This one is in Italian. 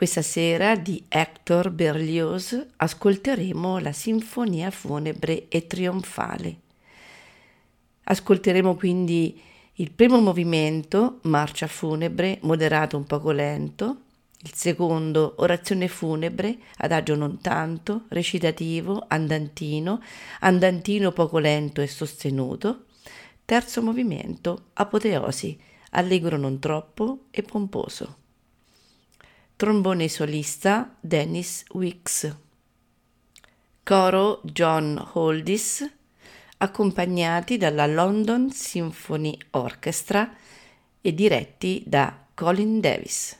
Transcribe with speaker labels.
Speaker 1: Questa sera di Hector Berlioz ascolteremo la Sinfonia funebre e trionfale. Ascolteremo quindi il primo movimento, marcia funebre, moderato un poco lento, il secondo, orazione funebre, adagio non tanto, recitativo, andantino, andantino poco lento e sostenuto, terzo movimento, apoteosi, allegro non troppo e pomposo. Trombone solista Dennis Wicks. Coro John Holdis, accompagnati dalla London Symphony Orchestra e diretti da Colin Davis.